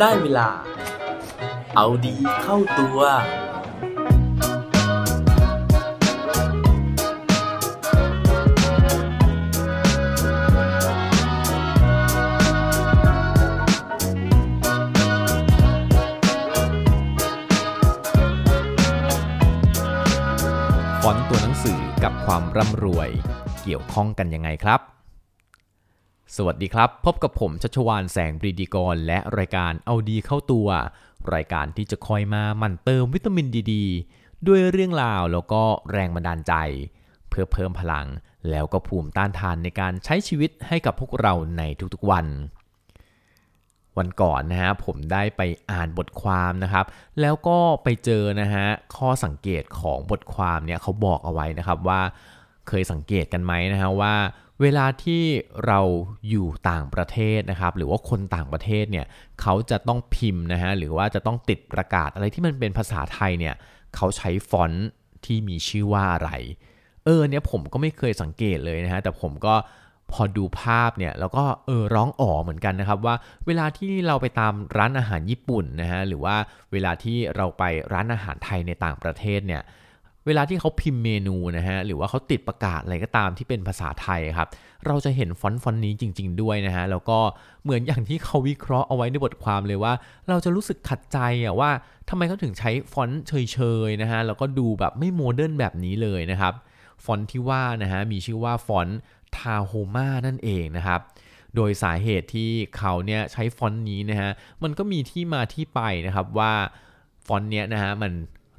ได้เวลา เอาดีเข้าตัว ฟอนต์ตัวหนังสือกับความร่ำรวยเกี่ยวข้องกันยังไงครับ สวัสดีครับ พบกับผมชัชวานแสงปรีดีกร และรายการเอาดีเข้าตัว รายการที่จะคอยมาหมั่นเติมวิตามินดีดด้วยเรื่องราวแล้วก็แรงบันดาลใจ เพื่อเพิ่มพลังแล้วก็ภูมิต้านทานในการใช้ชีวิตให้กับพวกเราในทุกๆวัน วันก่อนนะฮะผมได้ไปอ่านบทความนะครับ แล้วก็ไปเจอนะฮะข้อสังเกตของบทความเนี่ยเขาบอกเอาไว้นะครับว่า เคยสังเกตกันไหมนะฮะว่า เวลาที่เราอยู่ต่างประเทศนะครับหรือว่าคนต่างประเทศเนี่ยเขาจะต้องพิมพ์นะฮะหรือว่าจะต้องติดประกาศอะไรที่มันเป็นภาษาไทยเนี่ยเขาใช้ฟอนต์ที่มีชื่อว่าอะไรเออเนี่ยผมก็ไม่เคยสังเกตเลยนะฮะแต่ผมก็พอดูภาพเนี่ยแล้วก็เออร้องอ๋อเหมือนกันนะครับว่าเวลาที่เราไปตามร้านอาหารญี่ปุ่นนะฮะหรือว่าเวลาที่เราไปร้านอาหารไทยในต่างประเทศเนี่ย เวลาที่เขาพิมพ์เมนูนะฮะหรือว่าเขาติดประกาศอะไรก็ตามที่เป็นภาษาไทยครับ เราจะเห็นฟอนต์ฟอนต์นี้จริง ๆ ด้วยนะฮะแล้วก็เหมือนอย่างที่เขาวิเคราะห์เอาไว้ในบทความเลยว่า เราจะรู้สึกขัดใจอะว่าทำไมเขาถึงใช้ฟอนต์เชยๆนะฮะแล้วก็ดูแบบไม่ modern แบบนี้เลยนะครับฟอนต์ที่ว่านะฮะมีชื่อว่าฟอนต์ Tahoma นั่นเองนะครับโดยสาเหตุที่เขาเนี่ยใช้ฟอนต์นี้นะฮะมันก็มีที่มาที่ไปนะครับว่าฟอนต์เนี้ยนะฮะมัน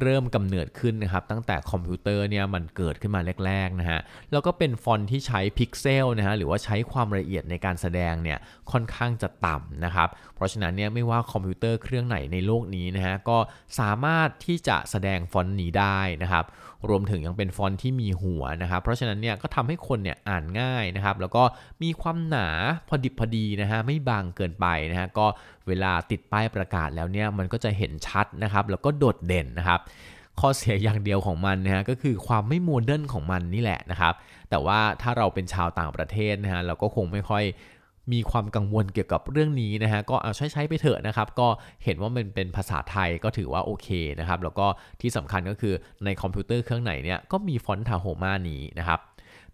เริ่มกำเนิดขึ้นนะครับ ตั้งแต่คอมพิวเตอร์เนี่ยมันเกิดขึ้นมาแรกๆนะฮะแล้วก็เป็นฟอนต์ที่ใช้พิกเซลนะฮะหรือว่าใช้ความละเอียดในการแสดงเนี่ยค่อนข้างจะต่ำนะครับ เพราะฉะนั้นเนี่ยไม่ว่าคอมพิวเตอร์เครื่องไหนในโลกนี้นะฮะก็สามารถที่จะแสดงฟอนต์นี้ได้นะครับ รวมถึงยังเป็นฟอนต์ที่มีหัวนะครับ เพราะฉะนั้นเนี่ยก็ทำให้คนเนี่ยอ่านง่ายนะครับ แล้วก็มีความหนาพอดิบพอดีนะฮะไม่บางเกินไปนะฮะก็เวลาติดป้ายประกาศแล้วเนี่ยมันก็จะเห็นชัดนะครับแล้วก็โดดเด่นนะครับข้อเสียอย่างเดียวของมันนะฮะก็คือความไม่ modern ของมันนี่แหละนะครับ แต่ว่าถ้าเราเป็นชาวต่างประเทศนะฮะเราก็คงไม่ค่อย มีความกังวลเกี่ยวกับเรื่องนี้นะฮะก็เอาใช้ใช้ไปเถอะนะครับ ก็เห็นว่ามันเป็นภาษาไทยก็ถือว่าโอเคนะครับ แล้วก็ที่สำคัญก็คือในคอมพิวเตอร์เครื่องไหนเนี่ยก็มีฟอนต์ Tahoma นี้นะครับ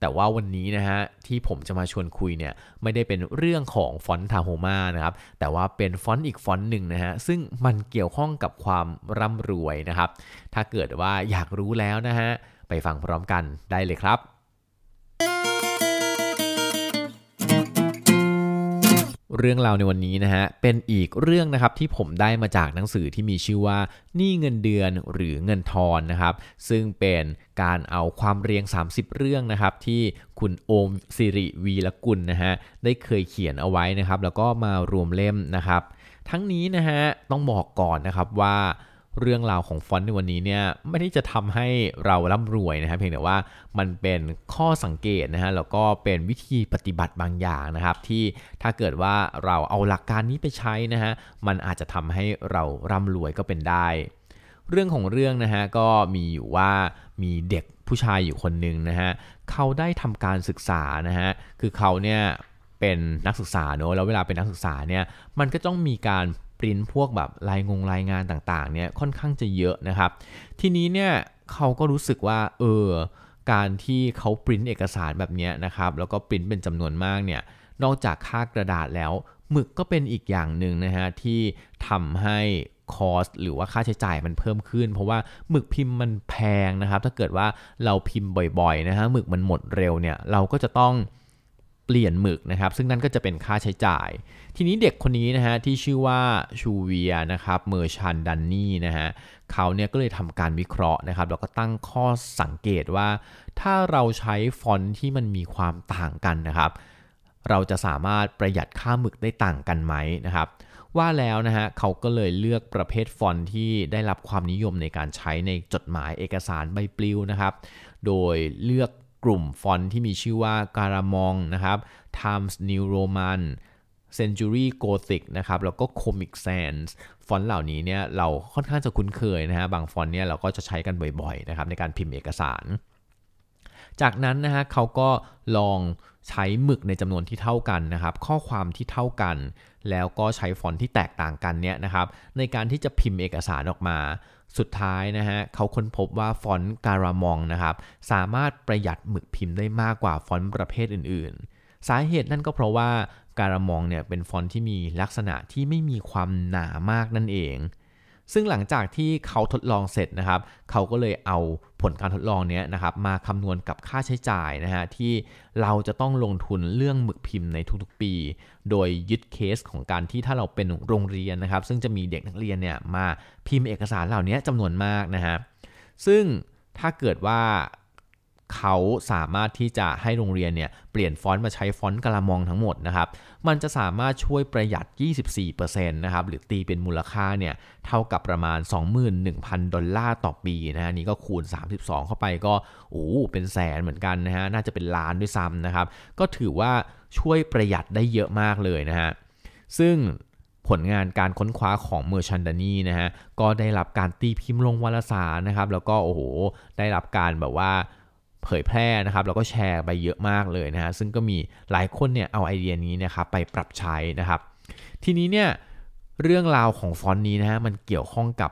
แต่ว่าวันนี้นะฮะที่ผมจะมาชวนคุยเนี่ยไม่ได้เป็นเรื่องของฟอนต์ Tahoma นะครับแต่ว่าเป็นฟอนต์อีกฟอนต์หนึ่งนะฮะซึ่งมันเกี่ยวข้องกับความร่ำรวยนะครับ ถ้าเกิดว่าอยากรู้แล้วนะฮะไปฟังพร้อมกันได้เลยครับ เรื่องราวในวันนี้นะฮะเป็นอีกเรื่องนะครับที่ผมได้มาจากหนังสือที่มีชื่อว่าหนี้เงินเดือนหรือเงินทอนนะครับ ซึ่งเป็นการเอาความเรียง 30 เรื่องนะครับ ที่คุณโอมสิริวีละกุลนะฮะได้เคยเขียนเอาไว้นะครับ แล้วก็มารวมเล่มนะครับ ทั้งนี้นะฮะต้องบอกก่อนนะครับว่า เรื่องราวของฟอนต์ในวันนี้เนี่ยไม่ได้จะทำให้เราร่ำรวยนะครับเพียงแต่ว่ามันเป็นข้อสังเกตนะฮะแล้วก็เป็นวิธีปฏิบัติบางอย่างนะครับ ที่ถ้าเกิดว่าเราเอาหลักการนี้ไปใช้นะฮะมันอาจจะทำให้เราร่ำรวยก็เป็นได้ เรื่องของเรื่องนะฮะก็มีอยู่ว่ามีเด็กผู้ชายอยู่คนหนึ่งนะฮะเขาได้ทำการศึกษานะฮะคือเขาเนี่ยเป็นนักศึกษาเนอะแล้วเวลาเป็นนักศึกษาเนี่ยมันก็ต้องมีการ ปริ้นพวกแบบรายงงรายงานต่างๆเนี่ยค่อนข้างจะเยอะนะครับ ทีนี้เนี่ยเขาก็รู้สึกว่าเออการที่เขาปริ้นเอกสารแบบนี้นะครับแล้วก็ปริ้นเป็นจำนวนมากเนี่ยนอกจากค่ากระดาษแล้วหมึกก็เป็นอีกอย่างหนึ่งนะฮะที่ทำให้คอสหรือว่าค่าใช้จ่ายมันเพิ่มขึ้น เพราะว่าหมึกพิมพ์มันแพงนะครับ ถ้าเกิดว่าเราพิมพ์บ่อยๆนะฮะหมึกมันหมดเร็วเนี่ยเราก็จะต้อง เปลี่ยนหมึกนะครับ ซึ่งนั่นก็จะเป็นค่าใช้จ่าย ทีนี้เด็กคนนี้นะฮะที่ชื่อว่าชูเวียนะครับเมอร์ชันดันนี่นะฮะเขาเนี่ยก็เลยทำการวิเคราะห์นะครับแล้วก็ตั้งข้อสังเกตว่า ถ้าเราใช้ฟอนต์ที่มันมีความต่างกันนะครับ เราจะสามารถประหยัดค่าหมึกได้ต่างกันไหมนะครับว่าแล้วนะฮะเขาก็เลยเลือกประเภทฟอนต์ที่ได้รับความนิยมในการใช้ในจดหมายเอกสารใบปลิวนะครับ โดยเลือก กลุ่มฟอนต์ที่มีชื่อว่า Garamond นะครับ Times New Roman Century Gothic นะครับแล้วก็ Comic Sans ฟอนต์เหล่านี้เนี่ยเราค่อนข้างจะคุ้นเคยนะฮะบางฟอนต์เนี่ยเราก็จะใช้กันบ่อยๆนะครับในการพิมพ์เอกสาร จากนั้นนะฮะเขาก็ลองใช้หมึกในจำนวนที่เท่ากันนะครับ ข้อความที่เท่ากัน แล้วก็ใช้ฟอนต์ที่แตกต่างกันเนี่ยนะครับในการที่จะพิมพ์เอกสารออกมา สุดท้ายนะฮะเขาค้นพบว่าฟอนต์ Garamond นะครับสามารถประหยัดหมึกพิมพ์ได้มากกว่าฟอนต์ประเภทอื่น ๆ สาเหตุนั่นก็เพราะว่า Garamond เนี่ยเป็นฟอนต์ที่มีลักษณะที่ไม่มีความหนามากนั่นเอง ซึ่งหลังจากที่เขาทดลองเสร็จนะครับ เขาก็เลยเอาผลการทดลองนี้นะครับมาคำนวณกับค่าใช้จ่ายนะฮะที่เราจะต้องลงทุนเรื่องหมึกพิมพ์ในทุกๆปี โดยยึดเคสของการที่ถ้าเราเป็นโรงเรียนนะครับ ซึ่งจะมีเด็กนักเรียนเนี่ยมาพิมพ์เอกสารเหล่านี้จำนวนมากนะฮะซึ่งถ้าเกิดว่า เขาสามารถที่จะให้โรงเรียนเนี่ยเปลี่ยนฟอนต์มาใช้ฟอนต์กะละมองทั้งหมดนะครับ มันจะสามารถช่วยประหยัด 24%นะครับ หรือตีเป็นมูลค่าเนี่ยเท่ากับประมาณ 21,000 ดอลลาร์ต่อปีนะฮะ นี่ก็คูณ 32 เข้าไปก็โอ้เป็นแสนเหมือนกันนะฮะ น่าจะเป็นล้านด้วยซ้ำนะครับ ก็ถือว่าช่วยประหยัดได้เยอะมากเลยนะฮะ ซึ่งผลงานการค้นคว้าของเมอร์ชันดานีนะฮะ ก็ได้รับการตีพิมพ์ลงวารสารนะครับ แล้วก็โอ้โห ได้รับการแบบว่า เผยแพร่นะครับแล้วก็แชร์ไปเยอะมากเลยนะฮะซึ่งก็มีหลายคนเนี่ยเอาไอเดียนี้นะครับไปปรับใช้นะครับ ทีนี้เนี่ยเรื่องราวของฟอนต์นี้นะฮะมันเกี่ยวข้องกับ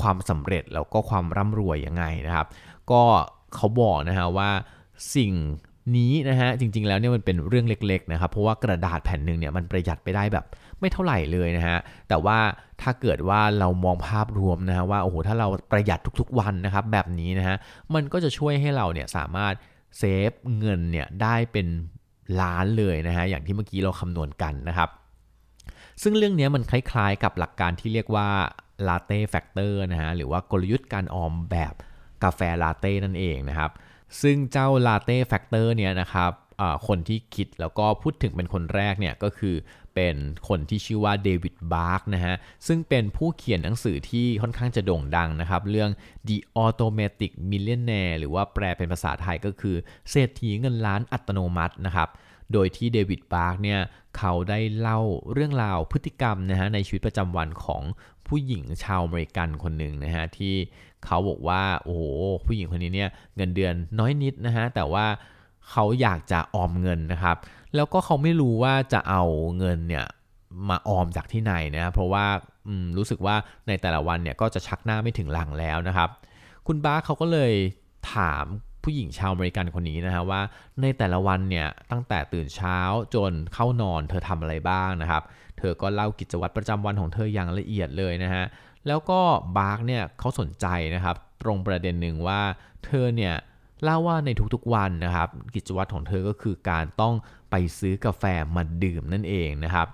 ความสำเร็จแล้วก็ความร่ำรวยยังไงนะครับ ก็เขาบอกนะฮะว่าสิ่ง นี้นะฮะจริง ๆ แล้วเนี่ยมันเป็นเรื่องเล็กๆนะครับเพราะว่ากระดาษแผ่นหนึ่งเนี่ยมันประหยัดไปได้แบบไม่เท่าไหร่เลยนะฮะแต่ว่าถ้าเกิดว่าเรามองภาพรวมนะฮะว่าโอ้โหถ้าเราประหยัดทุกๆวันนะครับแบบนี้นะฮะมันก็จะช่วยให้เราเนี่ยสามารถ save เงินเนี่ยได้เป็นล้านเลยนะฮะอย่างที่เมื่อกี้เราคำนวณกันนะครับซึ่งเรื่องนี้มันคล้ายๆกับหลักการที่เรียกว่า Latte Factor นะฮะหรือว่ากลยุทธ์การออมแบบกาแฟลาเต้นั่นเองนะครับ ซึ่งเจ้า Latte Factor เนี่ยนะครับคนที่คิดแล้วก็พูดถึงเป็นคนแรกเนี่ยก็คือ เป็นคนที่ชื่อว่า David Bach นะฮะซึ่งเป็นผู้เขียนหนังสือที่ค่อนข้างจะโด่งดังนะครับ เรื่อง The Automatic Millionaire หรือว่าแปลเป็นภาษาไทยก็คือ เศรษฐีเงินล้านอัตโนมัตินะครับโดยที่ David Bach เนี่ยเขาได้เล่าเรื่องราวพฤติกรรมนะฮะในชีวิตประจำวันของผู้หญิงชาวอเมริกันคนหนึ่งนะฮะที่เขาบอกว่าโอ้โหผู้หญิงคนนี้เนี่ยเงินเดือนน้อยนิดนะฮะแต่ว่าเขาอยากจะออมเงินนะครับ แล้วก็เขาไม่รู้ว่าจะเอาเงินเนี่ยมาออมจากที่ไหนนะเพราะว่ารู้สึกว่าในแต่ละวันเนี่ยก็จะชักหน้าไม่ถึงหลังแล้วนะครับ คุณ Bach เขาก็เลยถามผู้หญิงชาวอเมริกันคนนี้นะฮะว่าในแต่ละวันเนี่ยตั้งแต่ตื่นเช้าจนเข้านอนเธอทำอะไรบ้างนะครับ เธอก็เล่ากิจวัตรประจำวันของเธออย่างละเอียดเลยนะฮะแล้วก็บาร์กเนี่ยเขาสนใจนะครับ ตรงประเด็นหนึ่งว่าเธอเนี่ยเล่าว่าในทุกๆวันนะครับ กิจวัตรของเธอก็คือการต้อง ไปซื้อกาแฟมาดื่มนั่นเองนะครับ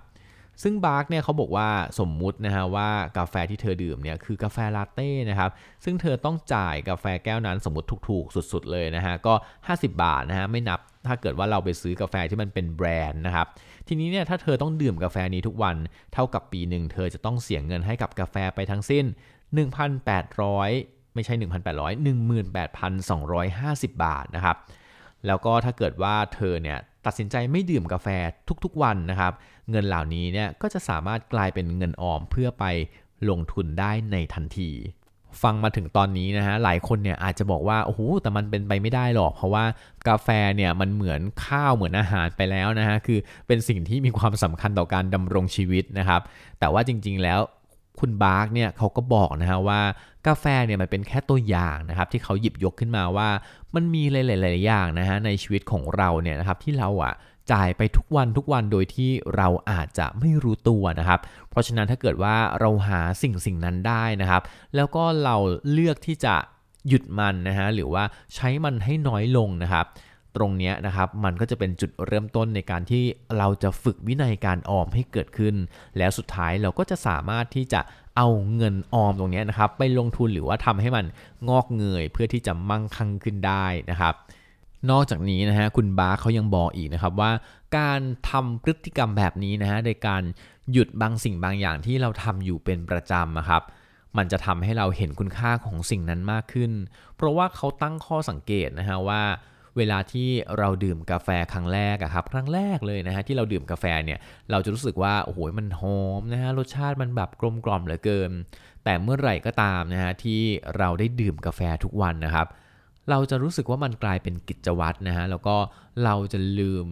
ซึ่งบาร์กเนี่ยเขาบอกว่าสมมุตินะฮะว่ากาแฟที่เธอดื่มเนี่ยคือกาแฟลาเต้นะครับ ซึ่งเธอต้องจ่ายกาแฟแก้วนั้นสมมติถูกๆ สุดๆเลยนะฮะก็ 50 บาทนะฮะไม่นับถ้าเกิดว่าเราไปซื้อกาแฟที่มันเป็นแบรนด์นะครับ ทีนี้เนี่ยถ้าเธอต้องดื่มกาแฟนี้ทุกวันเท่ากับปีหนึ่งเธอจะต้องเสียเงินให้กับกาแฟไปทั้งสิ้น 1,800 ไม่ใช่ 1,800 18,250 บาทนะครับ แล้วก็ถ้าเกิดว่าเธอเนี่ย ตัดสินใจไม่ดื่มกาแฟทุกๆวันนะครับ เงินเหล่านี้เนี่ยก็จะสามารถกลายเป็นเงินออมเพื่อไปลงทุนได้ในทันที ฟังมาถึงตอนนี้นะฮะหลายคนเนี่ยอาจจะบอกว่าโอ้โหแต่มันเป็นไปไม่ได้หรอก เพราะว่ากาแฟเนี่ยมันเหมือนข้าวเหมือนอาหารไปแล้วนะฮะคือเป็นสิ่งที่มีความสำคัญต่อการดำรงชีวิตนะครับ แต่ว่าจริงๆแล้วคุณบาร์กเนี่ยเขาก็บอกนะฮะว่า กาแฟเนี่ยมันเป็นแค่ตัวอย่างนะครับที่เขาหยิบยกขึ้นมาว่า มันมีหลายๆอย่างนะฮะในชีวิตของเราเนี่ยนะครับที่เราอะจ่ายไปทุกวันทุกวันโดยที่เราอาจจะไม่รู้ตัวนะครับ เพราะฉะนั้นถ้าเกิดว่าเราหาสิ่งสิ่งนั้นได้นะครับ แล้วก็เราเลือกที่จะหยุดมันนะฮะหรือว่าใช้มันให้น้อยลงนะครับตรงนี้นะครับมันก็จะเป็นจุดเริ่มต้นในการที่เราจะฝึกวินัยการออมให้เกิดขึ้น แล้วสุดท้ายเราก็จะสามารถที่จะ เอาเงินออมตรงนี้นะครับไปลงทุนหรือว่าทำให้มันงอกเงยเพื่อที่จะมั่งคั่งขึ้นได้นะครับนอกจากนี้นะฮะคุณบาร์เขายังบอกอีกนะครับว่าการทำพฤติกรรมแบบนี้นะฮะในการหยุดบางสิ่งบางอย่างที่เราทำอยู่เป็นประจำนะครับมันจะทำให้เราเห็นคุณค่าของสิ่งนั้นมากขึ้น เพราะว่าเขาตั้งข้อสังเกตนะฮะว่า เวลาที่เราดื่มกาแฟครั้งแรกอะครับครั้งแรกเลยนะฮะที่เราดื่มกาแฟเนี่ยเราจะรู้สึกว่าโอ้โหมันหอมนะฮะรสชาติมันแบบกลมกล่อมเหลือเกิน แต่เมื่อไหร่ก็ตามนะฮะที่เราได้ดื่มกาแฟทุกวันนะครับ เราจะรู้สึกว่ามันกลายเป็นกิจวัตรนะฮะแล้วก็เราจะลืม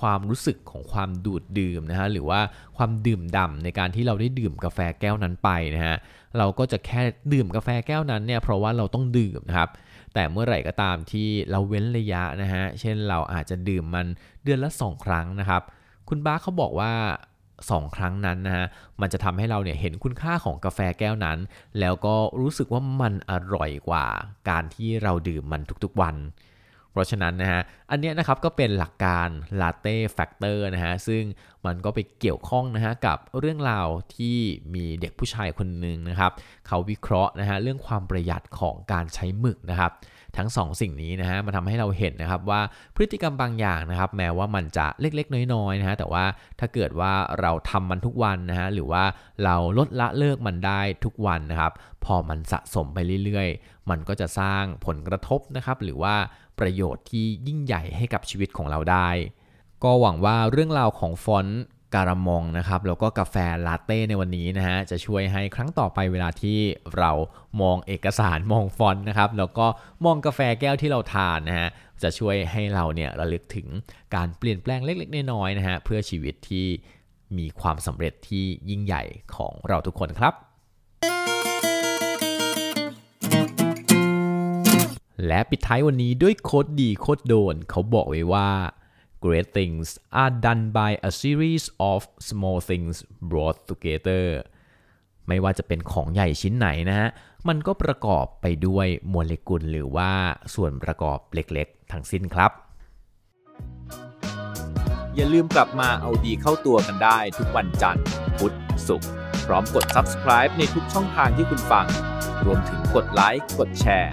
ความรู้สึกของความดูดดื่มนะฮะหรือว่าความดื่มด่าในการที่เราได้ดื่มกาแฟแก้วนั้นไปนะฮะเราก็จะแค่ดื่มกาแฟแก้วนั้นเนี่ยเพราะว่าเราต้องดื่มนะครับ แต่เมื่อไหร่ก็ตามที่เราเว้นระยะนะฮะ เช่นเราอาจจะดื่มมันเดือนละ 2 ครั้งนะครับ คุณ Bach เขาบอกว่า 2 ครั้งนั้นนะฮะ มันจะทำให้เราเนี่ยเห็นคุณค่าของกาแฟแก้วนั้น แล้วก็รู้สึกว่ามันอร่อยกว่า การที่เราดื่มมันทุกๆวัน เพราะฉะนั้นนะฮะ อันนี้นะครับก็เป็นหลักการ Latte Factor นะฮะ ซึ่งมันก็ไปเกี่ยวข้องนะฮะกับเรื่องราวที่มีเด็กผู้ชายคนหนึ่งนะครับ เขาวิเคราะห์นะฮะเรื่องความประหยัดของการใช้หมึกนะครับ ทั้ง2สสิ่งนี้นะฮะมันทำให้เราเห็นนะครับว่าพฤติกรรมบางอย่างนะครับ แม้ว่ามันจะเล็กๆ น้อยๆนะฮะแต่ว่าถ้าเกิดว่าเราทำมันทุกวันนะฮะหรือว่าเราลดละเลิกมันได้ทุกวันนะครับ พอมันสะสมไปเรื่อยๆ มันก็จะสร้างผลกระทบนะครับ หรือว่าประโยชน์ที่ยิ่งใหญ่ให้กับชีวิตของเราได้ ก็หวังว่าเรื่องราวของฟอนต์การามองนะครับแล้วก็กาแฟลาเต้ในวันนี้นะฮะจะช่วยให้ครั้งต่อไปเวลาที่เรามองเอกสารมองฟอนต์นะครับแล้วก็มองกาแฟแก้วที่เราทานนะฮะจะช่วยให้เราเนี่ยระลึกถึงการเปลี่ยนแปลงเล็กๆน้อยๆนะฮะเพื่อชีวิตที่มีความสำเร็จที่ยิ่งใหญ่ของเราทุกคนครับ และปิดท้ายวันนี้ด้วยโคดดีโคดโดน เขาบอกไว้ว่า great things are done by a series of small things brought together ไม่ว่าจะเป็นของใหญ่ชิ้นไหนนะฮะ มันก็ประกอบไปด้วยโมเลกุลหรือว่าส่วนประกอบเล็กๆ ทั้งสิ้นครับ อย่าลืมกลับมาเอาดีเข้าตัวกันได้ทุกวันจันทร์ พุธ ศุกร์ พร้อมกด subscribe ในทุกช่องทางที่คุณฟัง รวมถึงกดไลค์ กดแชร์